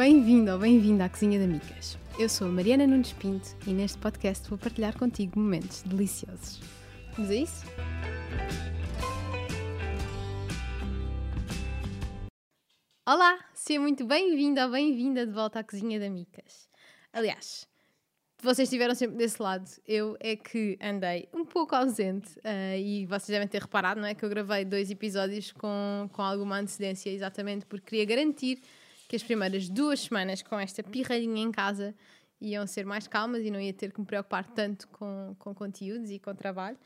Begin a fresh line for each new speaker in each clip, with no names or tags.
Bem-vindo ou bem-vinda à Cozinha da Micas. Eu sou a Mariana Nunes Pinto e neste podcast vou partilhar contigo momentos deliciosos. Vamos a isso? Olá, seja muito bem-vindo ou bem-vinda de volta à Cozinha da Micas. Aliás, vocês estiveram sempre desse lado. Eu é que andei um pouco ausente uh, e vocês devem ter reparado, não é? Que eu gravei dois episódios com, com alguma antecedência, exatamente porque queria garantir que as primeiras duas semanas com esta pirralhinha em casa iam ser mais calmas e não ia ter que me preocupar tanto com, com conteúdos e com trabalho.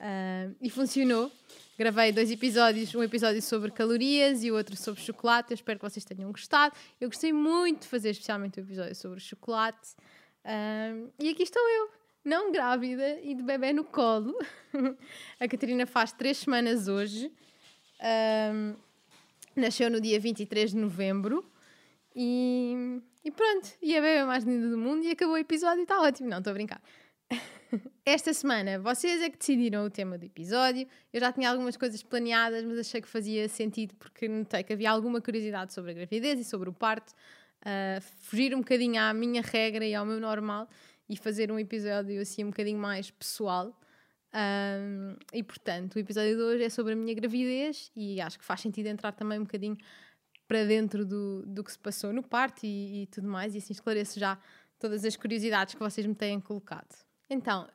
Uh, e funcionou. Gravei dois episódios, um episódio sobre calorias e o outro sobre chocolate. Eu espero que vocês tenham gostado. Eu gostei muito de fazer especialmente o episódio sobre chocolate. Uh, e aqui estou eu, não grávida e de bebê no colo. a Catarina faz três semanas hoje. Uh, nasceu no dia 23 de novembro. E, e pronto, e a bebê mais linda do mundo e acabou o episódio e está ótimo. Não, estou a brincar. Esta semana vocês é que decidiram o tema do episódio. Eu já tinha algumas coisas planeadas, mas achei que fazia sentido porque notei que havia alguma curiosidade sobre a gravidez e sobre o parto. Uh, fugir um bocadinho à minha regra e ao meu normal e fazer um episódio assim um bocadinho mais pessoal. Um, e portanto, o episódio de hoje é sobre a minha gravidez e acho que faz sentido entrar também um bocadinho para dentro do, do que se passou no parto e, e tudo mais, e assim esclareço já todas as curiosidades que vocês me têm colocado. Então,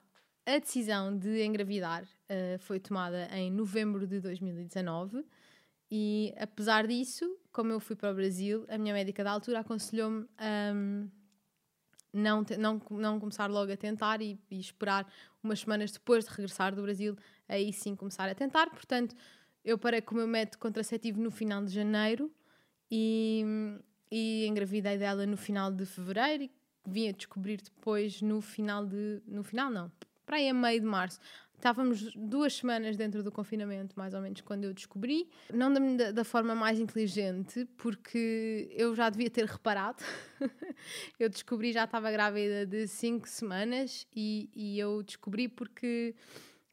a decisão de engravidar uh, foi tomada em novembro de 2019 e, apesar disso, como eu fui para o Brasil, a minha médica da altura aconselhou-me a um, não, não, não começar logo a tentar e, e, esperar umas semanas depois de regressar do Brasil, aí sim começar a tentar. Portanto, eu parei com o meu método contraceptivo no final de janeiro e, e engravidei dela no final de fevereiro e vim a descobrir depois no final de. No final, não. Para aí a meio de março. Estávamos duas semanas dentro do confinamento, mais ou menos, quando eu descobri. Não da, da forma mais inteligente, porque eu já devia ter reparado. eu descobri, já estava grávida de cinco semanas e, e eu descobri porque.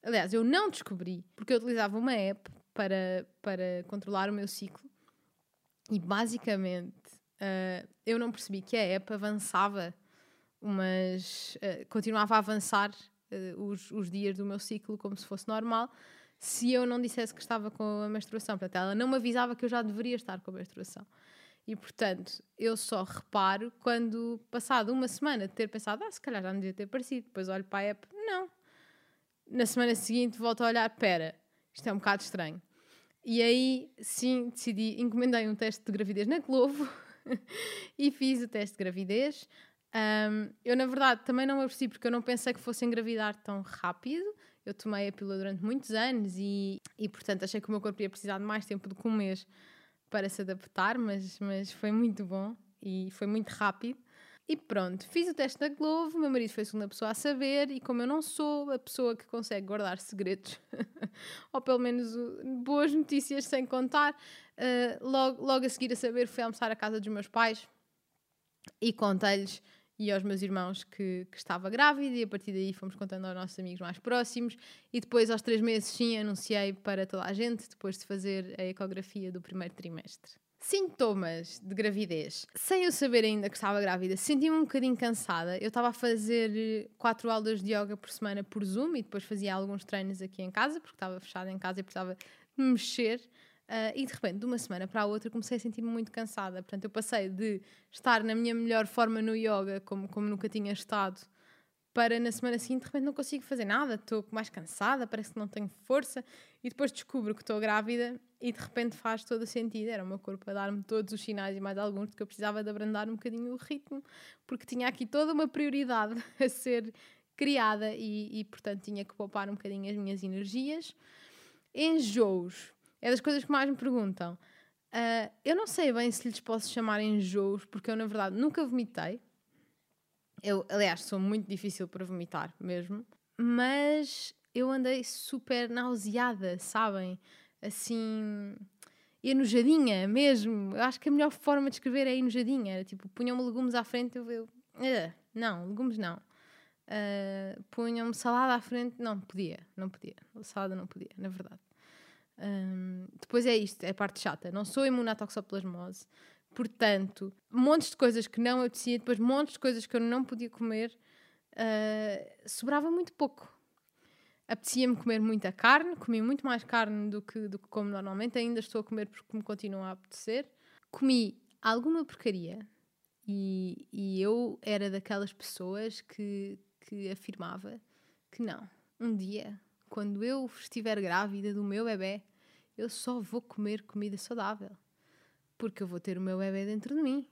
Aliás, eu não descobri, porque eu utilizava uma app para, para controlar o meu ciclo e basicamente uh, eu não percebi que a app avançava, mas uh, continuava a avançar uh, os, os dias do meu ciclo como se fosse normal, se eu não dissesse que estava com a menstruação. Portanto, ela não me avisava que eu já deveria estar com a menstruação. E portanto, eu só reparo quando, passado uma semana de ter pensado, ah, se calhar já me devia ter parecido, depois olho para a app, não. Na semana seguinte volto a olhar, pera, isto é um bocado estranho. E aí, sim, decidi, encomendei um teste de gravidez na Globo e fiz o teste de gravidez. Um, eu, na verdade, também não me apercebi porque eu não pensei que fosse engravidar tão rápido. Eu tomei a pílula durante muitos anos e, e, portanto, achei que o meu corpo ia precisar de mais tempo do que um mês para se adaptar, mas, mas foi muito bom e foi muito rápido. E pronto, fiz o teste da Globo, meu marido foi a segunda pessoa a saber, e como eu não sou a pessoa que consegue guardar segredos, ou pelo menos boas notícias sem contar, uh, logo, logo a seguir a saber fui almoçar à casa dos meus pais e contei-lhes e aos meus irmãos que, que, estava grávida, e a partir daí fomos contando aos nossos amigos mais próximos, e depois aos três meses sim anunciei para toda a gente, depois de fazer a ecografia do primeiro trimestre. Sintomas de gravidez. Sem eu saber ainda que estava grávida, senti-me um bocadinho cansada. Eu estava a fazer eh, quatro aulas de yoga por semana por Zoom e depois fazia alguns treinos aqui em casa, porque estava fechada em casa e precisava de me mexer. Uh, e de repente, de uma semana para a outra, comecei a sentir-me muito cansada. Portanto, eu passei de estar na minha melhor forma no yoga, como, como nunca tinha estado, para na semana seguinte, de repente, não consigo fazer nada, estou mais cansada, parece que não tenho força. E depois descubro que estou grávida e de repente faz todo o sentido. Era o meu corpo a dar-me todos os sinais e mais alguns de que eu precisava de abrandar um bocadinho o ritmo, porque tinha aqui toda uma prioridade a ser criada e, e portanto tinha que poupar um bocadinho as minhas energias. Enjoos é das coisas que mais me perguntam. Uh, eu não sei bem se lhes posso chamar enjoos, porque eu na verdade nunca vomitei. Eu, aliás, sou muito difícil para vomitar mesmo, mas eu andei super nauseada, sabem? assim, enojadinha mesmo. Eu acho que a melhor forma de escrever é enojadinha. Era tipo, punham-me legumes à frente, eu. eu uh, não, legumes não. Uh, punham-me salada à frente, não podia, não podia. Salada não podia, na verdade. Um, depois é isto, é a parte chata. Não sou imune à toxoplasmose, portanto, montes de coisas que não apetecia, depois montes de coisas que eu não podia comer, uh, sobrava muito pouco. Apetecia-me comer muita carne, comi muito mais carne do que, do que como normalmente, ainda estou a comer porque me continua a apetecer. Comi alguma porcaria e, e eu era daquelas pessoas que, que afirmava que não, um dia, quando eu estiver grávida do meu bebê, eu só vou comer comida saudável. Porque eu vou ter o meu bebê dentro de mim.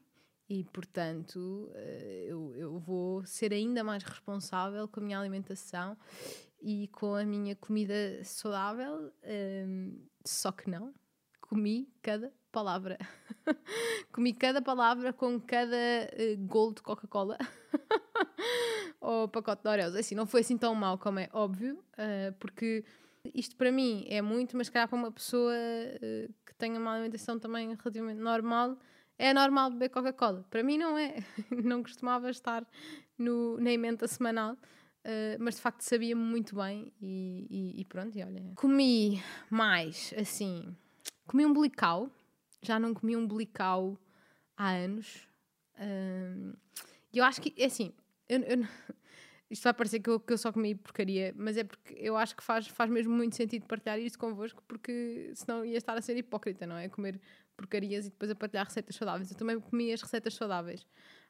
E, portanto, eh, eu, eu vou ser ainda mais responsável com a minha alimentação e com a minha comida saudável. Um, só que não. Comi cada palavra. Comi cada palavra com cada uh, gol de Coca-Cola. ou pacote de Oreos. Assim, não foi assim tão mal como é óbvio, uh, porque isto para mim é muito, mas calhar para uma pessoa uh, que tenha uma alimentação também relativamente normal, é normal beber Coca-Cola. Para mim não é. não costumava estar no, na emenda semanal. Uh, mas de facto sabia-me muito bem e, e, e, pronto, e olha. Comi mais, assim, comi um bulical, já não comi um bulical há anos. E eu acho que, é assim, eu, eu, isto vai parecer que eu, que eu só comi porcaria, mas é porque eu acho que faz, faz mesmo muito sentido partilhar isto convosco, porque senão ia estar a ser hipócrita, não é? Comer porcarias e depois a partilhar receitas saudáveis. Eu também comi as receitas saudáveis.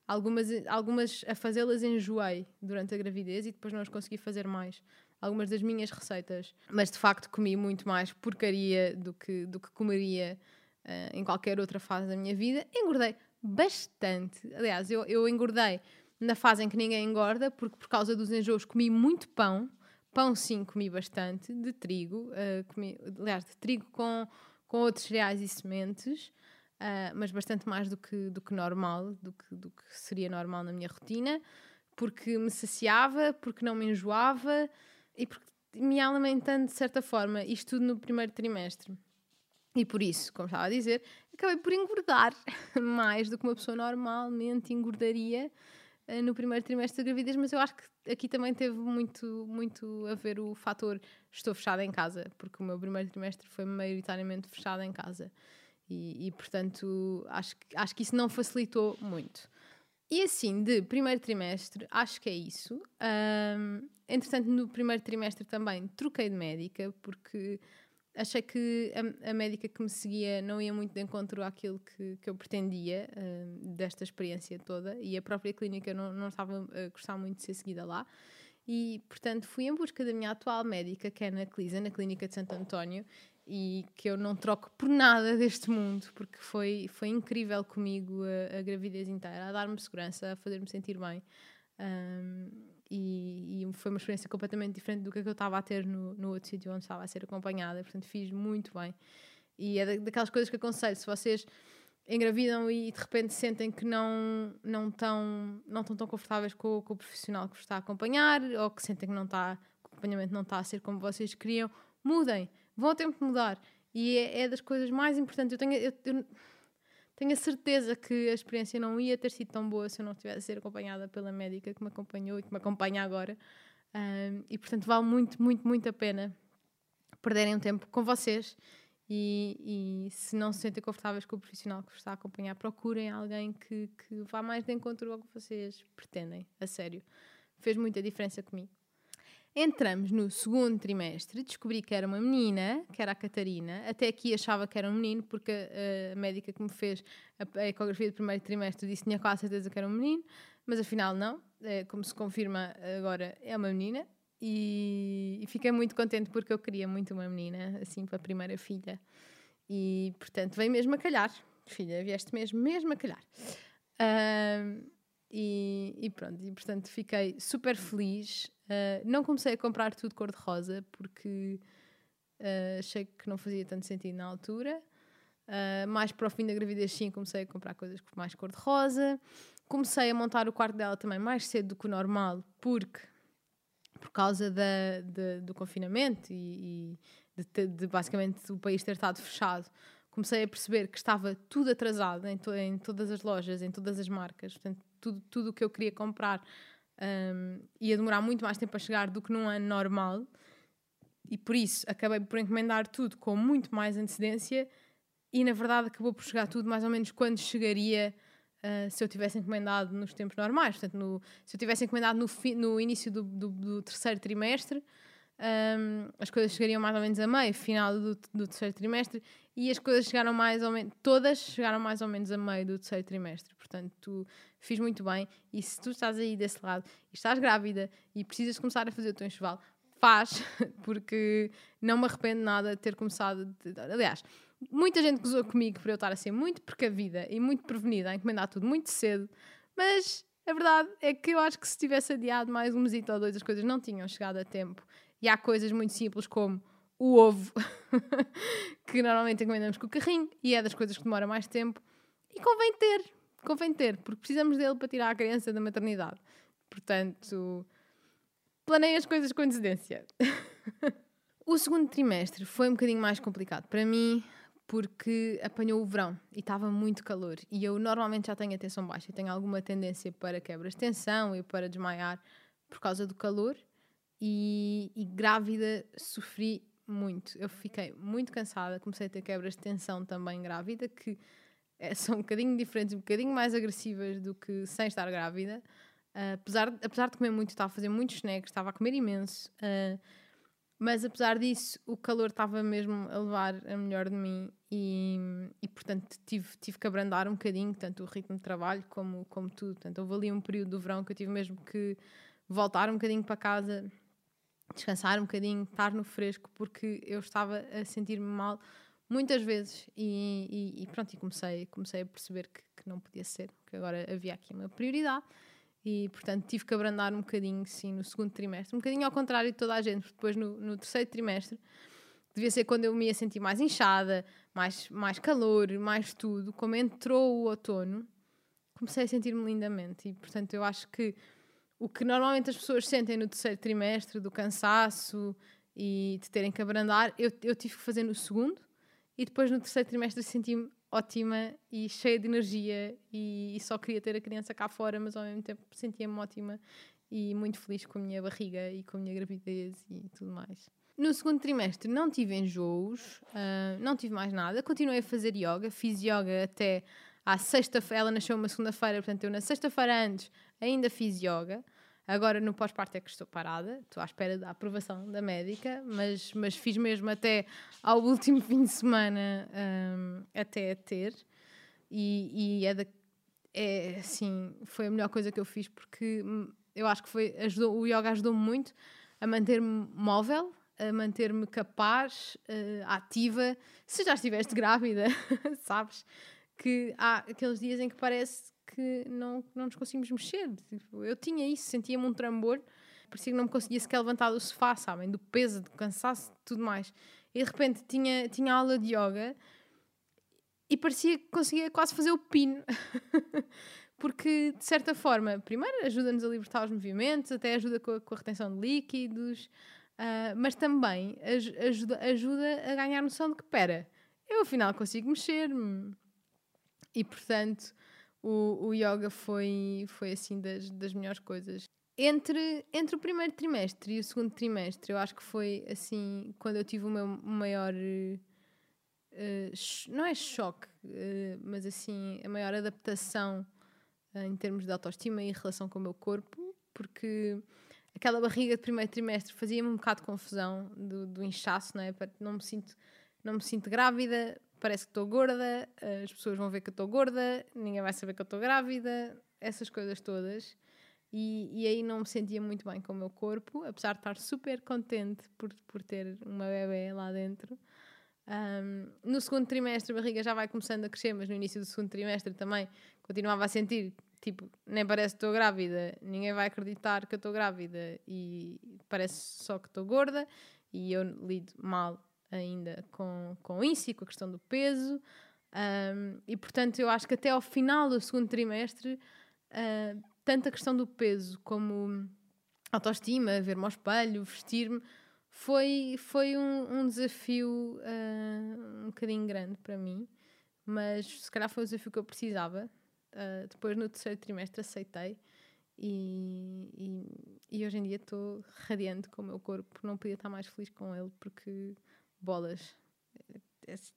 Algumas, algumas a fazê-las enjoei durante a gravidez e depois não as consegui fazer mais. Algumas das minhas receitas. Mas de facto comi muito mais porcaria do que, do que comeria uh, em qualquer outra fase da minha vida. Engordei bastante. Aliás, eu, eu engordei na fase em que ninguém engorda, porque por causa dos enjoos comi muito pão. Pão, sim, comi bastante, de trigo, uh, comi, aliás, de trigo com, com outros cereais e sementes, uh, mas bastante mais do que, do que normal, do que, do que seria normal na minha rotina, porque me saciava, porque não me enjoava e porque me alimentando de certa forma, isto tudo no primeiro trimestre. E por isso, como estava a dizer, acabei por engordar mais do que uma pessoa normalmente engordaria uh, no primeiro trimestre da gravidez, mas eu acho que aqui também teve muito, muito a ver o fator estou fechada em casa, porque o meu primeiro trimestre foi maioritariamente fechado em casa. E, e portanto, acho, acho que isso não facilitou muito. E assim, de primeiro trimestre, acho que é isso. Um, entretanto, no primeiro trimestre também troquei de médica, porque achei que a, a, médica que me seguia não ia muito de encontro àquilo que, que eu pretendia uh, desta experiência toda e a própria clínica não, não estava a gostar muito de ser seguida lá. E, portanto, fui em busca da minha atual médica, que é na Clisa, na Clínica de Santo António, e que eu não troco por nada deste mundo, porque foi, foi incrível comigo a, a gravidez inteira, a dar-me segurança, a fazer-me sentir bem. Um, e, e, foi uma experiência completamente diferente do que eu estava a ter no, no outro sítio onde estava a ser acompanhada, portanto fiz muito bem. E é daquelas coisas que aconselho, se vocês engravidam e de repente sentem que não, não, tão, não estão tão confortáveis com, com o profissional que vos está a acompanhar, ou que sentem que não está, o acompanhamento não está a ser como vocês queriam, mudem, vão ao tempo de mudar. E é, é das coisas mais importantes. Eu tenho, eu, eu, tenho a certeza que a experiência não ia ter sido tão boa se eu não tivesse a ser acompanhada pela médica que me acompanhou e que me acompanha agora. Um, e portanto vale muito, muito, muito a pena perderem um tempo com vocês. E, e, se não se sentem confortáveis com o profissional que vos está a acompanhar, procurem alguém que, que vá mais de encontro ao que vocês pretendem, a sério. Fez muita diferença comigo. Entramos no segundo trimestre, descobri que era uma menina, que era a Catarina. Até aqui achava que era um menino, porque a, a médica que me fez a, a, ecografia do primeiro trimestre disse que tinha quase certeza que era um menino, mas afinal não. É, como se confirma agora, é uma menina. E, e, fiquei muito contente porque eu queria muito uma menina, assim, para a primeira filha. E portanto veio mesmo a calhar. Filha, vieste mesmo, mesmo a calhar. E, e, pronto, e portanto fiquei super feliz Uh, não comecei a comprar tudo cor-de-rosa porque uh, achei que não fazia tanto sentido na altura. Uh, mais para o fim da gravidez, sim, comecei a comprar coisas mais cor-de-rosa. Comecei a montar o quarto dela também mais cedo do que o normal, porque por causa da, do confinamento e, e de, de, basicamente o país ter estado fechado, comecei a perceber que estava tudo atrasado em, to, em todas as lojas, em todas as marcas. Portanto, tudo o que eu queria comprar um, ia demorar muito mais tempo a chegar do que num ano normal e por isso acabei por encomendar tudo com muito mais antecedência e na verdade acabou por chegar tudo mais ou menos quando chegaria uh, se eu tivesse encomendado nos tempos normais. Portanto, no, se eu tivesse encomendado no, fi, no início do, do, do, terceiro trimestre, um, as coisas chegariam mais ou menos a meio, final do, do terceiro trimestre, e as coisas chegaram mais ou menos, todas chegaram mais ou menos a meio do terceiro trimestre. Portanto, fiz muito bem. E se tu estás aí desse lado e estás grávida e precisas começar a fazer o teu enxoval, faz, porque não me arrependo nada de ter começado. De, aliás, muita gente gozou comigo por eu estar a ser muito precavida e muito prevenida a encomendar tudo muito cedo, mas a verdade é que eu acho que se tivesse adiado mais um mesito ou dois, as coisas não tinham chegado a tempo. E há coisas muito simples como o ovo, que normalmente encomendamos com o carrinho e é das coisas que demora mais tempo. E convém ter, convém ter, porque precisamos dele para tirar a criança da maternidade. Portanto, planeia as coisas com antecedência. o segundo trimestre foi um bocadinho mais complicado para mim, porque apanhou o verão e estava muito calor. E eu normalmente já tenho a tensão baixa, tenho alguma tendência para quebras de tensão e para desmaiar por causa do calor. E, e grávida sofri muito. Eu fiquei muito cansada, comecei a ter quebras de tensão também grávida, que é, são um bocadinho diferentes, um bocadinho mais agressivas do que sem estar grávida. Uh, apesar, apesar de comer muito, estava a fazer muitos snacks, estava a comer imenso. Uh, mas apesar disso, o calor estava mesmo a levar a melhor de mim e, e portanto tive, tive que abrandar um bocadinho, tanto o ritmo de trabalho como, como tudo. Portanto, houve ali um período do verão que eu tive mesmo que voltar um bocadinho para casa, descansar um bocadinho, estar no fresco, porque eu estava a sentir-me mal muitas vezes e, e, e, pronto, e comecei, comecei a perceber que, que não podia ser, que agora havia aqui uma prioridade e portanto tive que abrandar um bocadinho, sim, no segundo trimestre. Um bocadinho ao contrário de toda a gente, depois no, no terceiro trimestre devia ser quando eu me ia sentir mais inchada, mais, mais calor, mais tudo. Como entrou o outono, comecei a sentir-me lindamente. E portanto eu acho que o que normalmente as pessoas sentem no terceiro trimestre, do cansaço e de terem que abrandar, eu, eu tive que fazer no segundo. E depois no terceiro trimestre senti-me ótima e cheia de energia e, e, só queria ter a criança cá fora, mas ao mesmo tempo sentia-me ótima e muito feliz com a minha barriga e com a minha gravidez e tudo mais. No segundo trimestre não tive enjoos, uh, não tive mais nada, continuei a fazer yoga, fiz yoga até à sexta-feira, ela nasceu uma segunda-feira, portanto eu na sexta-feira antes ainda fiz yoga. Agora no pós-parto é que estou parada, estou à espera da aprovação da médica, mas, mas fiz mesmo até ao último fim de semana um, até ter. E, e é, da, é assim, foi a melhor coisa que eu fiz porque eu acho que foi, ajudou, o yoga ajudou-me muito a manter-me móvel, a manter-me capaz, uh, ativa. Se já estiveste grávida, sabes que há aqueles dias em que parece que não, não nos conseguimos mexer. Tipo, eu tinha isso, sentia-me um trambolho, parecia que não me conseguia sequer levantar do sofá, sabem? Do peso, do cansaço, tudo mais. E de repente tinha, tinha aula de yoga e parecia que conseguia quase fazer o pino. Porque, de certa forma, primeiro ajuda-nos a libertar os movimentos, até ajuda com a, com a retenção de líquidos, uh, mas também ajuda, ajuda a ganhar noção de que, pera, eu afinal consigo mexer-me. E, portanto, o, o yoga foi, foi assim das, das melhores coisas. Entre, entre o primeiro trimestre e o segundo trimestre, eu acho que foi assim quando eu tive o meu maior. Uh, não é choque, uh, mas assim, a maior adaptação uh, em termos de autoestima e relação com o meu corpo, porque aquela barriga de primeiro trimestre fazia-me um bocado de confusão do, do inchaço, não é? Não me sinto, não me sinto grávida, parece que estou gorda, as pessoas vão ver que estou gorda, ninguém vai saber que estou grávida, essas coisas todas. E, e, aí não me sentia muito bem com o meu corpo, apesar de estar super contente por, por ter uma bebê lá dentro. Um, no segundo trimestre a barriga já vai começando a crescer, mas no início do segundo trimestre também continuava a sentir, tipo, nem parece que estou grávida, ninguém vai acreditar que eu estou grávida e parece só que estou gorda e eu lido mal ainda com, com isso e com a questão do peso. Um, e portanto, eu acho que até ao final do segundo trimestre, uh, tanto a questão do peso como autoestima, ver-me ao espelho, vestir-me, foi, foi um, um desafio uh, um bocadinho grande para mim, mas se calhar foi o desafio que eu precisava. Uh, depois, no terceiro trimestre, aceitei. E, e, e hoje em dia estou radiante com o meu corpo, não podia estar mais feliz com ele porque bolas.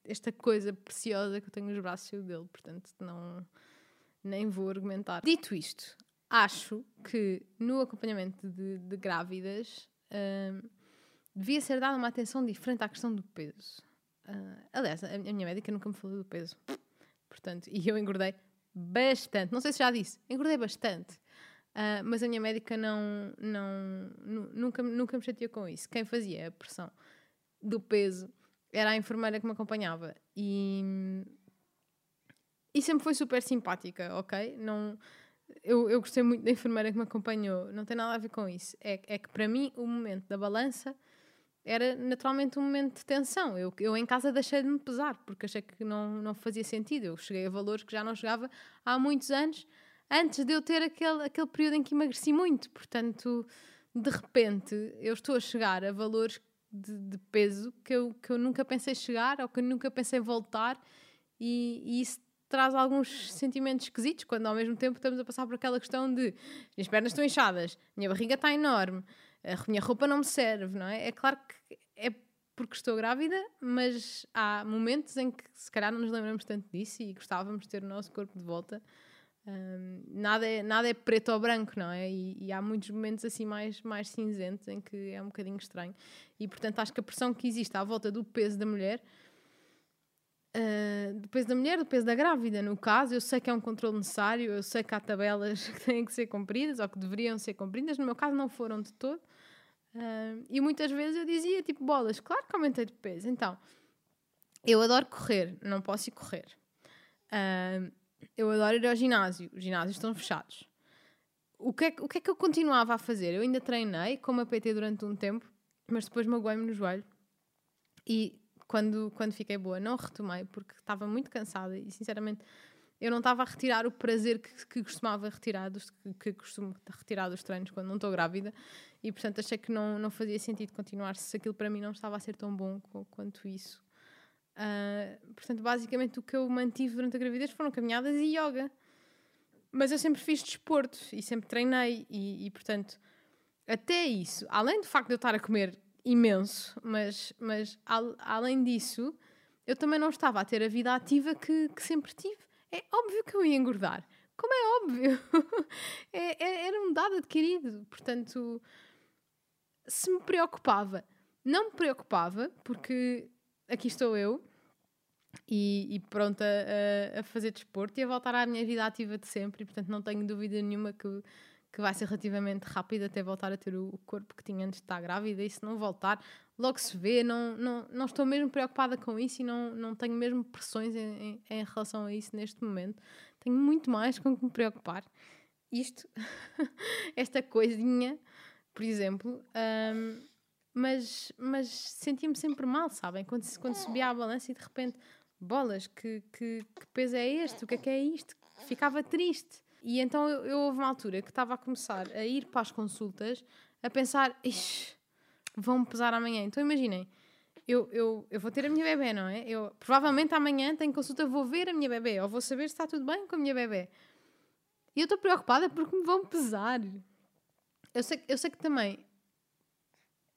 esta coisa preciosa que eu tenho nos braços cheios dele, portanto não nem vou argumentar. Dito isto, acho que no acompanhamento de, de grávidas uh, devia ser dada uma atenção diferente à questão do peso. Uh, aliás, a, a minha médica nunca me falou do peso, portanto, e eu engordei bastante. Não sei se já disse, engordei bastante. Uh, mas a minha médica não, não, nunca, nunca me chateou com isso. Quem fazia a pressão do peso era a enfermeira que me acompanhava. E, e sempre foi super simpática, ok? Não, eu, eu gostei muito da enfermeira que me acompanhou. Não tem nada a ver com isso. É, é que para mim o momento da balança era naturalmente um momento de tensão. Eu, eu em casa deixei de me pesar porque achei que não, não fazia sentido. Eu cheguei a valores que já não chegava há muitos anos antes de eu ter aquele, aquele período em que emagreci muito. Portanto, de repente, eu estou a chegar a valores de, de peso que eu, que eu nunca pensei chegar ou que eu nunca pensei voltar, e, e isso traz alguns sentimentos esquisitos, quando ao mesmo tempo estamos a passar por aquela questão de minhas pernas estão inchadas, minha barriga está enorme, a minha roupa não me serve, não é? É claro que é porque estou grávida, mas há momentos em que se calhar não nos lembramos tanto disso e gostávamos de ter o nosso corpo de volta. Um, nada, é, nada é preto ou branco, não é? E, e, há muitos momentos assim mais, mais cinzentos em que é um bocadinho estranho. E portanto acho que a pressão que existe à volta do peso da mulher, uh, do peso da mulher, do peso da grávida, no caso, eu sei que é um controle necessário, eu sei que há tabelas que têm que ser cumpridas ou que deveriam ser cumpridas, no meu caso não foram de todo. Uh, e muitas vezes eu dizia tipo bolas, claro que aumentei de peso. Então, eu adoro correr, não posso ir correr. Uh, eu adoro ir ao ginásio, os ginásios estão fechados. O que, é, o que é que eu continuava a fazer? Eu ainda treinei como a PT durante um tempo, mas depois magoei-me no joelho. E quando, quando fiquei boa, não retomei porque estava muito cansada e, sinceramente, eu não estava a retirar o prazer que, que costumava retirar dos, que, que costumo retirar dos treinos quando não estou grávida e portanto achei que não, não fazia sentido continuar se aquilo para mim não estava a ser tão bom quanto isso Uh, portanto, basicamente o que eu mantive durante a gravidez foram caminhadas e yoga. Mas eu sempre fiz desporto e sempre treinei, e, e portanto, até isso, além do facto de eu estar a comer imenso, mas, mas al, além disso, eu também não estava a ter a vida ativa que, que sempre tive. É óbvio que eu ia engordar. Como é óbvio? é, é, era um dado adquirido. Portanto, se me preocupava, não me preocupava, porque aqui estou eu, e, e pronta a, a, fazer desporto e a voltar à minha vida ativa de sempre. E, portanto, não tenho dúvida nenhuma que, que vai ser relativamente rápido até voltar a ter o, corpo que tinha antes de estar grávida. E se não voltar, logo se vê. Não, não, não estou mesmo preocupada com isso e não, não tenho mesmo pressões em, em, em relação a isso neste momento. Tenho muito mais com que me preocupar. Isto, esta coisinha, por exemplo. Um, mas, mas sentia-me sempre mal, sabem? Quando, quando subia a balança e de repente bolas, que, que, que peso é este? O que é que é isto? Ficava triste. E então eu, eu houve uma altura que estava a começar a ir para as consultas a pensar, ixi, vão-me pesar amanhã. Então imaginem, eu, eu, eu vou ter a minha bebê, não é? Eu provavelmente amanhã tenho consulta, vou ver a minha bebê, ou vou saber se está tudo bem com a minha bebê. E eu estou preocupada porque me vão pesar. Eu sei, eu sei que também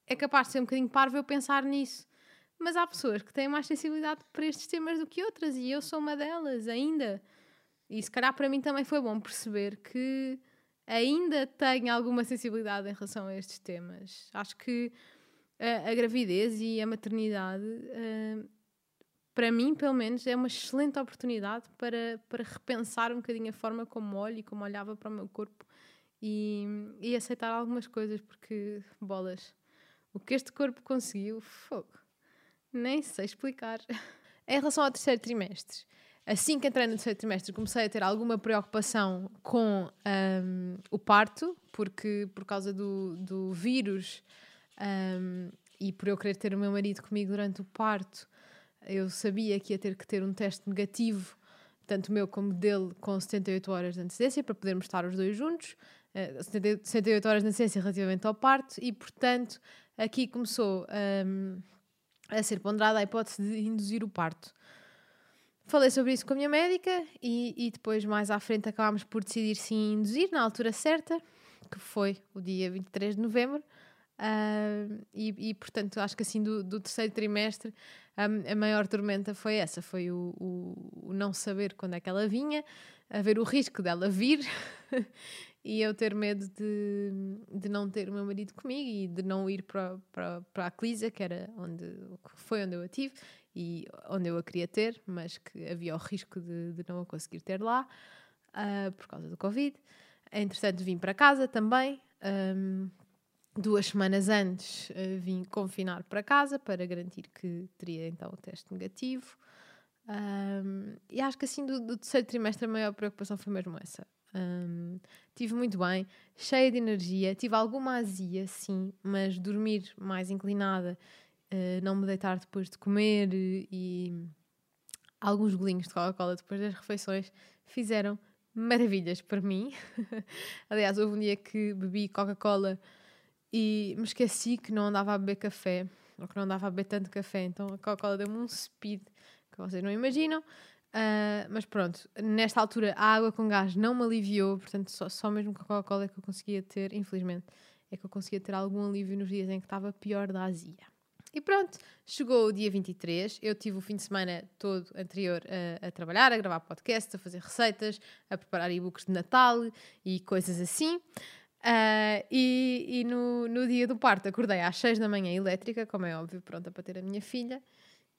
é capaz de ser um bocadinho parvo eu pensar nisso. Mas há pessoas que têm mais sensibilidade para estes temas do que outras e eu sou uma delas ainda. E se calhar para mim também foi bom perceber que ainda tenho alguma sensibilidade em relação a estes temas. Acho que a, a gravidez e a maternidade, uh, para mim, pelo menos, é uma excelente oportunidade para, para repensar um bocadinho a forma como olho e como olhava para o meu corpo e, e aceitar algumas coisas, porque bolas. O que este corpo conseguiu, fogo nem sei explicar. em relação ao terceiro trimestre, assim que entrei no terceiro trimestre, comecei a ter alguma preocupação com um, o parto, porque por causa do, do vírus um, e por eu querer ter o meu marido comigo durante o parto, eu sabia que ia ter que ter um teste negativo, tanto meu como dele, com 78 horas de antecedência, para podermos estar os dois juntos. Uh, 78 horas de antecedência relativamente ao parto, e portanto, aqui começou. Um, a ser ponderada a hipótese de induzir o parto. Falei sobre isso com a minha médica e, e depois, mais à frente, acabámos por decidir sim induzir na altura certa, que foi o dia 23 de novembro. Uh, e, e, portanto, acho que assim do, do terceiro trimestre a, a, maior tormenta foi essa: foi o, o, o, não saber quando é que ela vinha, haver o risco dela vir e eu ter medo de, de não ter o meu marido comigo e de não ir para, para, para a Clisa, que era onde foi onde eu a tive e onde eu a queria ter, mas que havia o risco de, de não a conseguir ter lá uh, por causa do Covid. Entretanto, vim para casa também. Um, duas semanas antes uh, vim confinar para casa para garantir que teria então o teste negativo. Um, e acho que assim do, do, terceiro trimestre a maior preocupação foi mesmo essa. Um, tive muito bem, cheia de energia, tive alguma azia, sim, mas dormir mais inclinada, uh, não me deitar depois de comer e alguns golinhos de Coca-Cola depois das refeições fizeram maravilhas para mim. Aliás, houve um dia que bebi Coca-Cola e me esqueci que não andava a beber café, ou que não andava a beber tanto café, então a Coca-Cola deu-me um speed que vocês não imaginam. Uh, mas pronto, nesta altura a água com gás não me aliviou, portanto, só, só mesmo com a Coca-Cola é que eu conseguia ter, infelizmente, é que eu conseguia ter algum alívio nos dias em que estava pior da azia. E pronto, chegou o dia 23. Eu tive o fim de semana todo anterior a, a trabalhar, a gravar podcast, a fazer receitas, a preparar e-books de Natal e coisas assim. Uh, e, e no, no dia do parto acordei às 6 da manhã elétrica, como é óbvio, pronta para ter a minha filha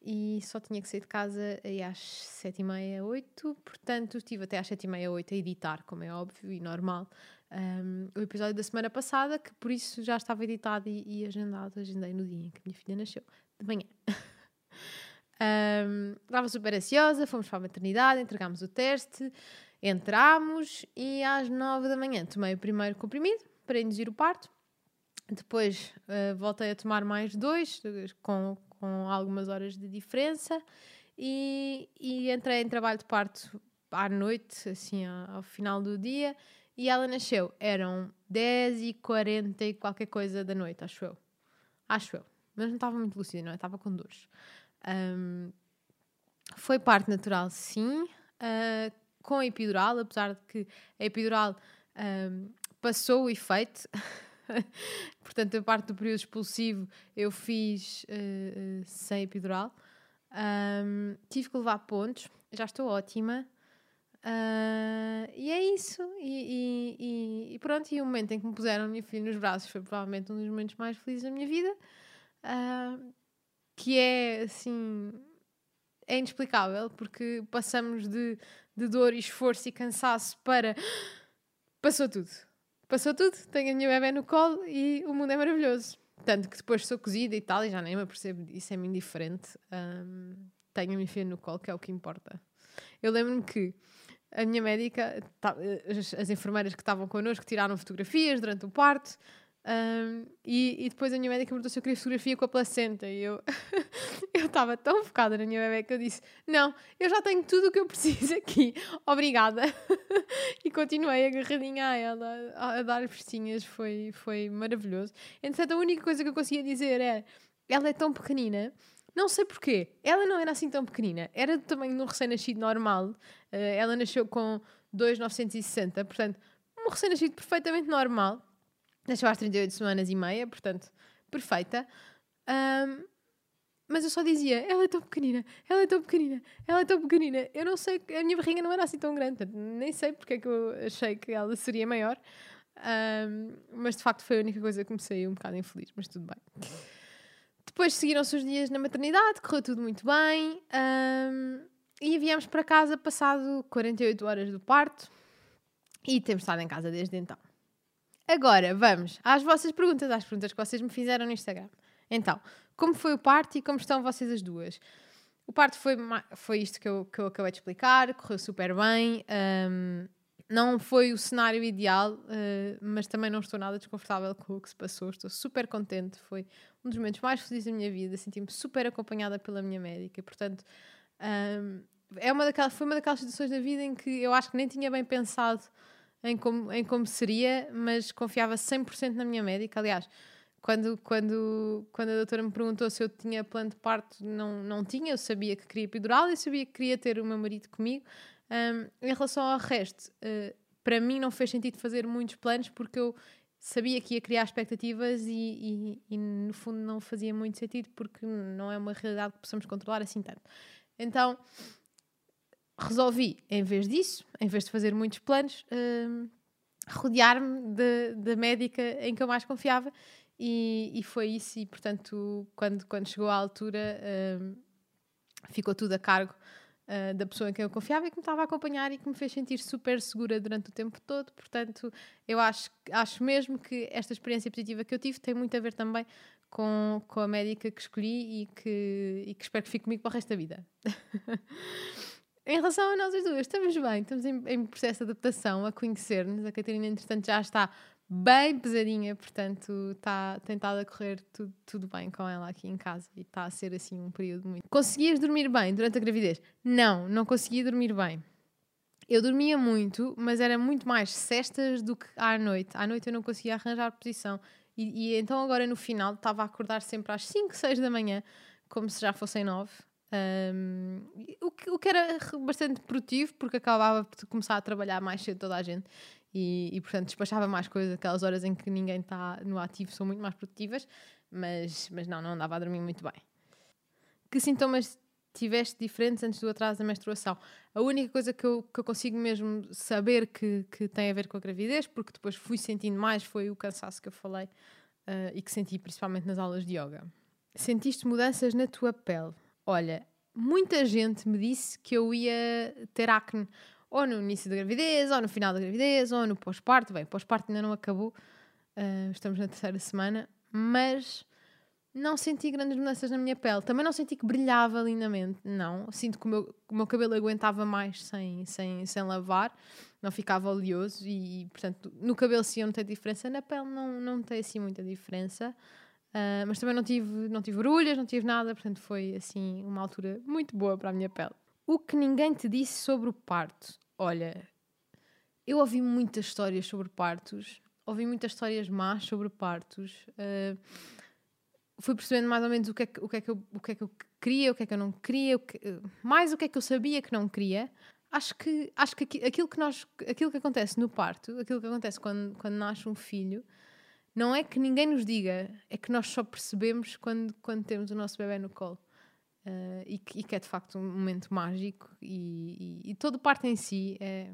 e só tinha que sair de casa aí às sete e meia, oito, portanto estive até às sete e meia, oito a editar, como é óbvio e normal, um, o episódio da semana passada, que por isso já estava editado e, e agendado, agendei no dia em que minha filha nasceu, de manhã. um, estava super ansiosa, fomos para a maternidade, entregámos o teste, entramos e às nove da manhã tomei o primeiro comprimido para induzir o parto, depois uh, voltei a tomar mais dois, com, com algumas horas de diferença, e, e entrei em trabalho de parto à noite, assim, ao, final do dia, e ela nasceu. Eram 10 e 40 qualquer coisa da noite, acho eu. Acho eu. Mas não estava muito lúcida, não é? Estava com dores. Um, foi parto natural, sim. Uh, com epidural, apesar de que a epidural um, passou o efeito. Portanto, a parte do período expulsivo eu fiz uh, sem epidural. Um, tive que levar pontos, já estou ótima. Uh, e é isso. E, e, e, pronto, e o momento em que me puseram a minha filha nos braços foi provavelmente um dos momentos mais felizes da minha vida. Uh, que é assim. É inexplicável, porque passamos de, de dor e esforço e cansaço para. Passou tudo passou tudo, tenho a minha bebê no colo e o mundo é maravilhoso. Tanto que depois sou cozida e tal, e já nem me apercebo disso, é-me indiferente. Um, tenho a minha filha no colo, que é o que importa. Eu lembro-me que a minha médica, as, as enfermeiras que estavam connosco tiraram fotografias durante o parto um, e, e, depois a minha médica perguntou se eu queria fotografia com a placenta e eu eu estava tão focada na minha bebê que eu disse não, eu já tenho tudo o que eu preciso aqui, obrigada. E continuei agarradinha a ela a, a dar festinhas, foi, foi maravilhoso. Entretanto a única coisa que eu conseguia dizer é ela é tão pequenina não sei porquê, ela não era assim tão pequenina era do tamanho de um recém-nascido normal uh, ela nasceu com 2,960 portanto um recém-nascido perfeitamente normal Nasceu às 38 semanas e meia, portanto, perfeita. Um, mas eu só dizia, ela é tão pequenina, ela é tão pequenina, ela é tão pequenina. Eu não sei, a minha barriga não era assim tão grande, nem sei porque é que eu achei que ela seria maior. Um, mas de facto foi a única coisa que me saiu um bocado infeliz, mas tudo bem. Depois seguiram-se os dias na maternidade, correu tudo muito bem. Um, e viemos para casa passado 48 horas do parto e temos estado em casa desde então. Agora, vamos às vossas perguntas, às perguntas que vocês me fizeram no Instagram. Então, como foi o parto e como estão vocês as duas? O parto foi, foi isto que eu, que eu acabei de explicar, correu super bem. Um, não foi o cenário ideal, uh, mas também não estou nada desconfortável com o que se passou. Estou super contente. Foi um dos momentos mais felizes da minha vida. Senti-me super acompanhada pela minha médica. Portanto, um, é uma daquelas, foi uma daquelas situações da vida em que eu acho que nem tinha bem pensado em como, em como seria, mas confiava 100% na minha médica. Aliás, quando, quando, quando a doutora me perguntou se eu tinha plano de parto, não, não tinha. Eu sabia que queria epidural e sabia que queria ter o meu marido comigo. Um, em relação ao resto, uh, para mim não fez sentido fazer muitos planos porque eu sabia que ia criar expectativas e, e, e, no fundo não fazia muito sentido porque não é uma realidade que possamos controlar assim tanto. Então resolvi, em vez disso, em vez de fazer muitos planos, hum, rodear-me da médica em que eu mais confiava e, e, foi isso. E portanto, quando, quando chegou à altura, hum, ficou tudo a cargo uh, da pessoa em quem eu confiava e que me estava a acompanhar e que me fez sentir super segura durante o tempo todo. Portanto, eu acho, acho mesmo que esta experiência positiva que eu tive tem muito a ver também com, com a médica que escolhi e que, e que espero que fique comigo para o resto da vida. Em relação a nós as duas, estamos bem, estamos em, em processo de adaptação, a conhecer-nos. A Catarina, entretanto, já está bem pesadinha, portanto está tentado a correr tudo, tudo bem com ela aqui em casa e está a ser assim um período muito. Conseguias dormir bem durante a gravidez? Não, não conseguia dormir bem. Eu dormia muito, mas era muito mais cestas do que à noite. À noite eu não conseguia arranjar posição. E, e então agora no final estava a acordar sempre às 5, 6 da manhã, como se já fossem 9. Um, o, que, o que era bastante produtivo, porque acabava de começar a trabalhar mais cedo toda a gente e, e portanto despachava mais coisas. Aquelas horas em que ninguém está no ativo são muito mais produtivas, mas, mas não, não andava a dormir muito bem. Que sintomas tiveste diferentes antes do atraso da menstruação? A única coisa que eu, que eu consigo mesmo saber que, que tem a ver com a gravidez, porque depois fui sentindo mais, foi o cansaço que eu falei uh, e que senti principalmente nas aulas de yoga. Sentiste mudanças na tua pele? Olha, muita gente me disse que eu ia ter acne ou no início da gravidez, ou no final da gravidez, ou no pós-parto. Bem, pós-parto ainda não acabou, uh, estamos na terceira semana, mas não senti grandes mudanças na minha pele. Também não senti que brilhava lindamente, não. Sinto que o meu, o meu cabelo aguentava mais sem, sem, sem lavar, não ficava oleoso e, portanto, no cabelo sim eu notei diferença, na pele não, não notei assim muita diferença. Uh, mas também não tive, não tive orulhas, não tive nada, portanto foi assim uma altura muito boa para a minha pele. O que ninguém te disse sobre o parto? Olha, eu ouvi muitas histórias sobre partos, ouvi muitas histórias más sobre partos. Uh, fui percebendo mais ou menos o que, é que, o, que é que eu, o que é que eu queria, o que é que eu não queria, o que, mais o que é que eu sabia que não queria. Acho que, acho que aquilo que, nós, aquilo que acontece no parto, aquilo que acontece quando, quando nasce um filho, não é que ninguém nos diga, é que nós só percebemos quando, quando temos o nosso bebê no colo. Uh, e, que, e, que, é de facto um momento mágico e, e, e todo o parto em si é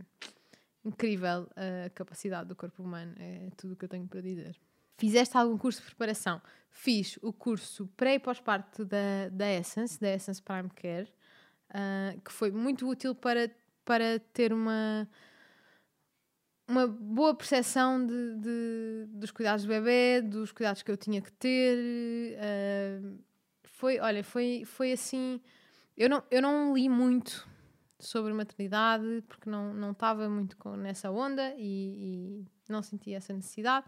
incrível a capacidade do corpo humano, é tudo o que eu tenho para dizer. Fizeste algum curso de preparação? Fiz o curso pré e pós-parto da, da Essence, da Essence Prime Care, uh, que foi muito útil para, para ter uma uma boa percepção de, de, dos cuidados do bebê, dos cuidados que eu tinha que ter. Uh, foi, olha, foi, foi assim. Eu não, eu não li muito sobre maternidade porque não não estava muito com, nessa onda e, e, não sentia essa necessidade.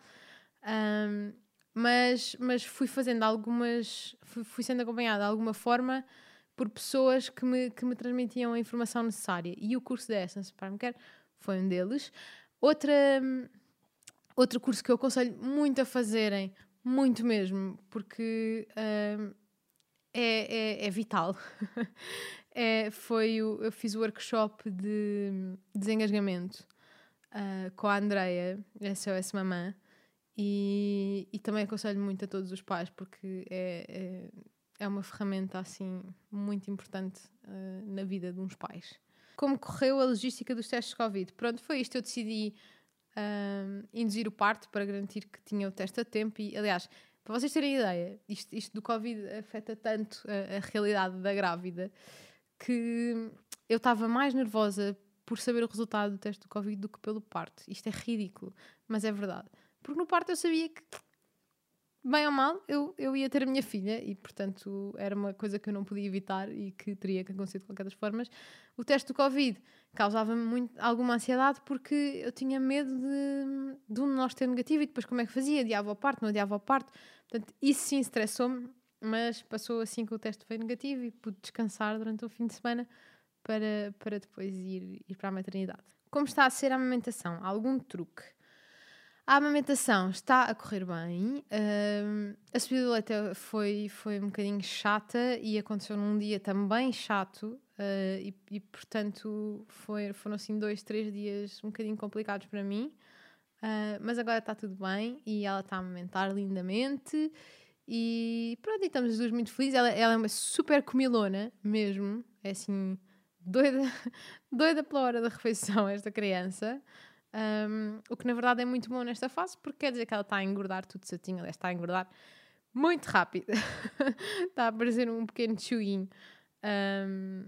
Um, mas, mas fui fazendo algumas. Fui, fui sendo acompanhada de alguma forma por pessoas que me, que me transmitiam a informação necessária. E o curso da Essence Prime Care foi um deles. Outra, outro curso que eu aconselho muito a fazerem, muito mesmo, porque uh, é, é, é, vital. é, foi o, eu fiz o workshop de desengasgamento uh, com a Andrea, SOS Mamã, e, e também aconselho muito a todos os pais, porque é, é, é uma ferramenta assim muito importante uh, na vida de uns pais como correu a logística dos testes de Covid. Pronto, foi isto. Eu decidi um, induzir o parto para garantir que tinha o teste a tempo. E, aliás, para vocês terem ideia, isto, isto do Covid afeta tanto a, a realidade da grávida que eu estava mais nervosa por saber o resultado do teste do Covid do que pelo parto. Isto é ridículo, mas é verdade. Porque no parto eu sabia que bem ou mal, eu, eu ia ter a minha filha e, portanto, era uma coisa que eu não podia evitar e que teria que acontecer de qualquer das formas. O teste do Covid causava-me muito, alguma ansiedade porque eu tinha medo de, de um de nós ter negativo e depois como é que fazia? Adiava o parto, não adiava o parto. Portanto, isso sim estressou-me, mas passou assim que o teste foi negativo e pude descansar durante o fim de semana para, para depois ir, ir para a maternidade. Como está a ser a amamentação? Algum truque? A amamentação está a correr bem. A subida do leite foi, foi um bocadinho chata e aconteceu num dia também chato. Uh, e, e, portanto, foi, foram assim dois, três dias um bocadinho complicados para mim. Uh, mas agora está tudo bem e ela está a amamentar lindamente. E pronto, e estamos as duas muito felizes. Ela, ela é uma super comilona mesmo. É assim, doida, doida pela hora da refeição, esta criança. Um, o que na verdade é muito bom nesta fase, porque quer dizer que ela está a engordar tudo certinho. Ela está a engordar muito rápido. está a parecer um pequeno chuinho. Um,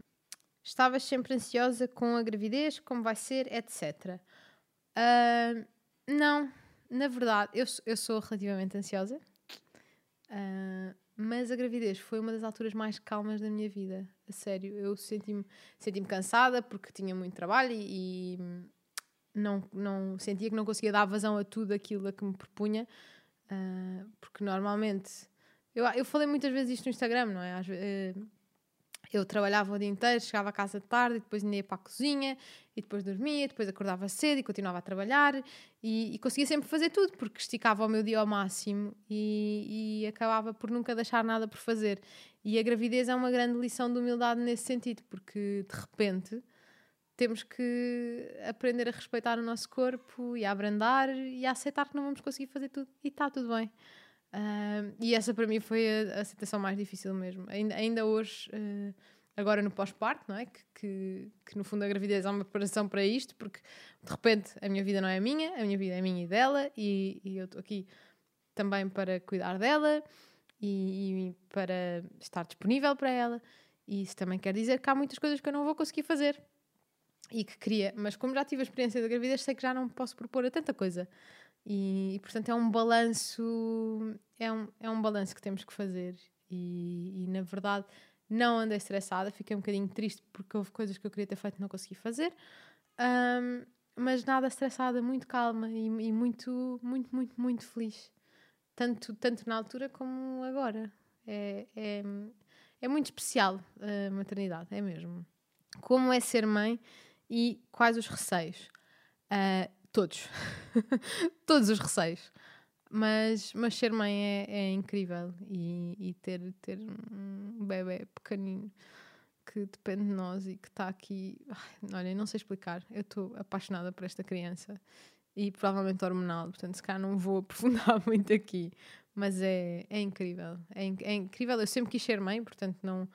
estavas sempre ansiosa com a gravidez, como vai ser, etc. Não, na verdade, eu, eu sou relativamente ansiosa. Uh, mas a gravidez foi uma das alturas mais calmas da minha vida. A sério, eu senti-me senti, -me, cansada porque tinha muito trabalho e, não, não sentia que não conseguia dar vazão a tudo aquilo a que me propunha. Uh, porque normalmente eu, eu falei muitas vezes isto no Instagram, não é? Às, uh, eu trabalhava o dia inteiro, chegava a casa de tarde, e depois ia para a cozinha, e depois dormia, depois acordava cedo e continuava a trabalhar, e, e conseguia sempre fazer tudo, porque esticava o meu dia ao máximo e, e, acabava por nunca deixar nada por fazer. E a gravidez é uma grande lição de humildade nesse sentido, porque de repente temos que aprender a respeitar o nosso corpo e a abrandar e a aceitar que não vamos conseguir fazer tudo, e está tudo bem. Uh, e essa para mim foi a, a situação mais difícil mesmo. Ainda, ainda hoje, uh, agora no pós-parto, não é? Que, que, que, no fundo a gravidez é uma preparação para isto, porque de repente a minha vida não é minha, a minha vida é minha e dela, e, e eu estou aqui também para cuidar dela e, e, para estar disponível para ela. E isso também quer dizer que há muitas coisas que eu não vou conseguir fazer e que queria, mas como já tive a experiência da gravidez, sei que já não posso propor a tanta coisa. E, e, portanto é um balanço é um, é um balanço que temos que fazer. E, e, na verdade não andei estressada, fiquei um bocadinho triste porque houve coisas que eu queria ter feito e não consegui fazer. Um, mas nada estressada, muito calma e, e, muito, muito, muito, muito feliz. Tanto, tanto na altura como agora. É, é, é muito especial a maternidade, é mesmo. Como é ser mãe e quais os receios uh, Todos. Todos os receios. Mas, mas ser mãe é, é incrível e, e, ter, ter um bebê pequenino que depende de nós e que está aqui. Ai, olha, não sei explicar. Eu estou apaixonada por esta criança e provavelmente hormonal, portanto, se calhar não vou aprofundar muito aqui, mas é, é incrível. É, é incrível. Eu sempre quis ser mãe, portanto, não,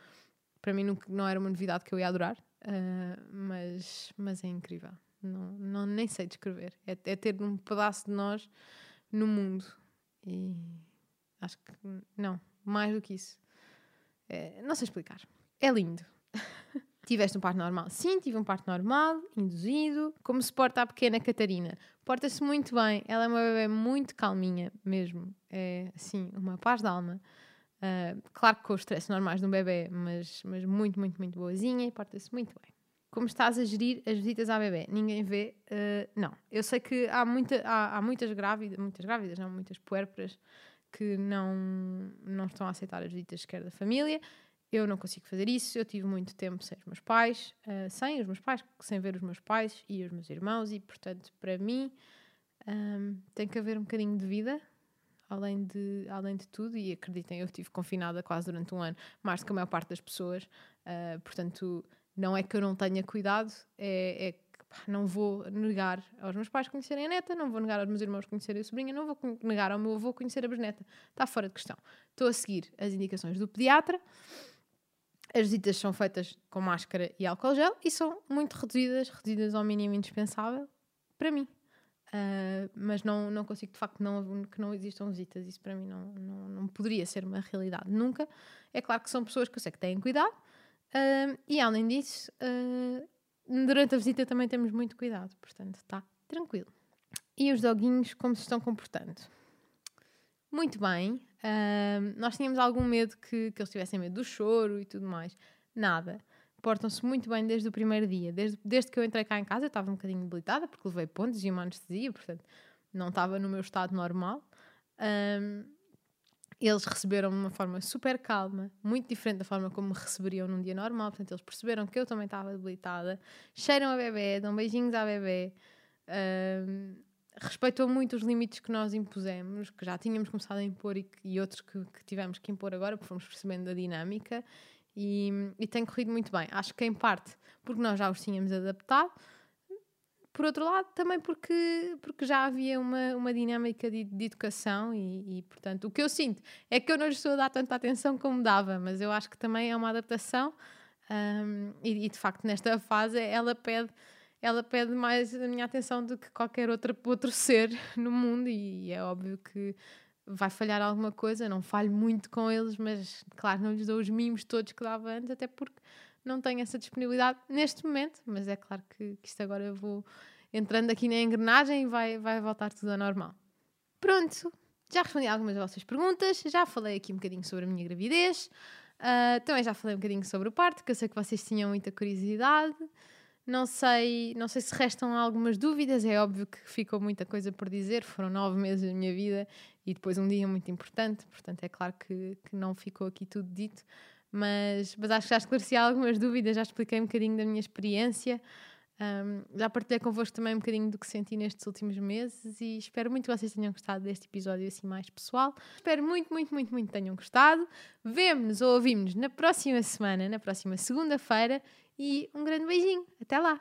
para mim não, não era uma novidade que eu ia adorar, uh, mas, mas é incrível. Não, não, nem sei descrever. É, é ter um pedaço de nós no mundo. E acho que não, mais do que isso. É, não sei explicar. É lindo. Tiveste um parto normal? Sim, tive um parto normal, induzido. Como se porta a pequena Catarina? Porta-se muito bem. Ela é uma bebê muito calminha, mesmo. É, assim, uma paz de alma. Uh, claro que com os stress normais de um bebê, mas, mas muito, muito, muito boazinha e porta-se muito bem como estás a gerir as visitas à bebê? Ninguém vê? Uh, não. Eu sei que há, muita, há, há, muitas grávidas, muitas grávidas, não, muitas puérperas que não, não estão a aceitar as visitas sequer da família. Eu não consigo fazer isso. Eu tive muito tempo sem os meus pais, uh, sem os meus pais, sem ver os meus pais e os meus irmãos, e portanto, para mim, um, tem que haver um bocadinho de vida. Além de, além de tudo, e acreditem, eu estive confinada quase durante um ano, mais do que a maior parte das pessoas, uh, portanto, não é que eu não tenha cuidado, é, é que pá, não vou negar aos meus pais conhecerem a neta, não vou negar aos meus irmãos conhecerem a sobrinha, não vou negar ao meu avô conhecer a bisneta. Está fora de questão. Estou a seguir as indicações do pediatra. As visitas são feitas com máscara e álcool gel e são muito reduzidas, reduzidas ao mínimo indispensável para mim. Uh, mas não, não consigo de facto não, que não existam visitas. Isso para mim não, não, não poderia ser uma realidade nunca. É claro que são pessoas que eu sei que têm cuidado, Uh, e além disso, uh, durante a visita também temos muito cuidado, portanto está tranquilo. E os doguinhos, como se estão comportando? Muito bem. Nós tínhamos algum medo que, que eles tivessem medo do choro e tudo mais. Nada. Portam-se muito bem desde o primeiro dia. Desde, desde que eu entrei cá em casa, eu estava um bocadinho debilitada porque levei pontos e uma anestesia, portanto não estava no meu estado normal. Um, eles receberam de uma forma super calma, muito diferente da forma como me receberiam num dia normal. Portanto, eles perceberam que eu também estava debilitada, cheiram a bebê, dão beijinhos à bebê, uh, respeitou muito os limites que nós impusemos, que já tínhamos começado a impor e, e outros que, que, tivemos que impor agora, porque fomos percebendo a dinâmica. E, e tem corrido muito bem. Acho que em parte porque nós já os tínhamos adaptado, por outro lado, também porque, porque já havia uma, uma dinâmica de, de educação e, e, portanto, o que eu sinto é que eu não lhes estou a dar tanta atenção como dava, mas eu acho que também é uma adaptação um, e, e, de facto, nesta fase, ela pede ela pede mais a minha atenção do que qualquer outra, outro ser no mundo e é óbvio que vai falhar alguma coisa, não falho muito com eles, mas claro, não lhes dou os mimos todos que dava antes, até porque não tenho essa disponibilidade neste momento, mas é claro que, que isto agora eu vou entrando aqui na engrenagem e vai, vai voltar tudo ao normal. Pronto, já respondi algumas das vossas perguntas, já falei aqui um bocadinho sobre a minha gravidez, uh, também já falei um bocadinho sobre o parto, que eu sei que vocês tinham muita curiosidade. Não sei, não sei se restam algumas dúvidas, é óbvio que ficou muita coisa por dizer, foram nove meses da minha vida e depois um dia muito importante, portanto é claro que, que não ficou aqui tudo dito, mas, mas acho que já esclareci algumas dúvidas, já expliquei um bocadinho da minha experiência, um, já partilhei convosco também um bocadinho do que senti nestes últimos meses e espero muito que vocês tenham gostado deste episódio assim mais pessoal. Espero muito, muito, muito, muito que tenham gostado. Vemo-nos ou ouvimos-nos na próxima semana, na próxima segunda-feira e um grande beijinho. Até lá!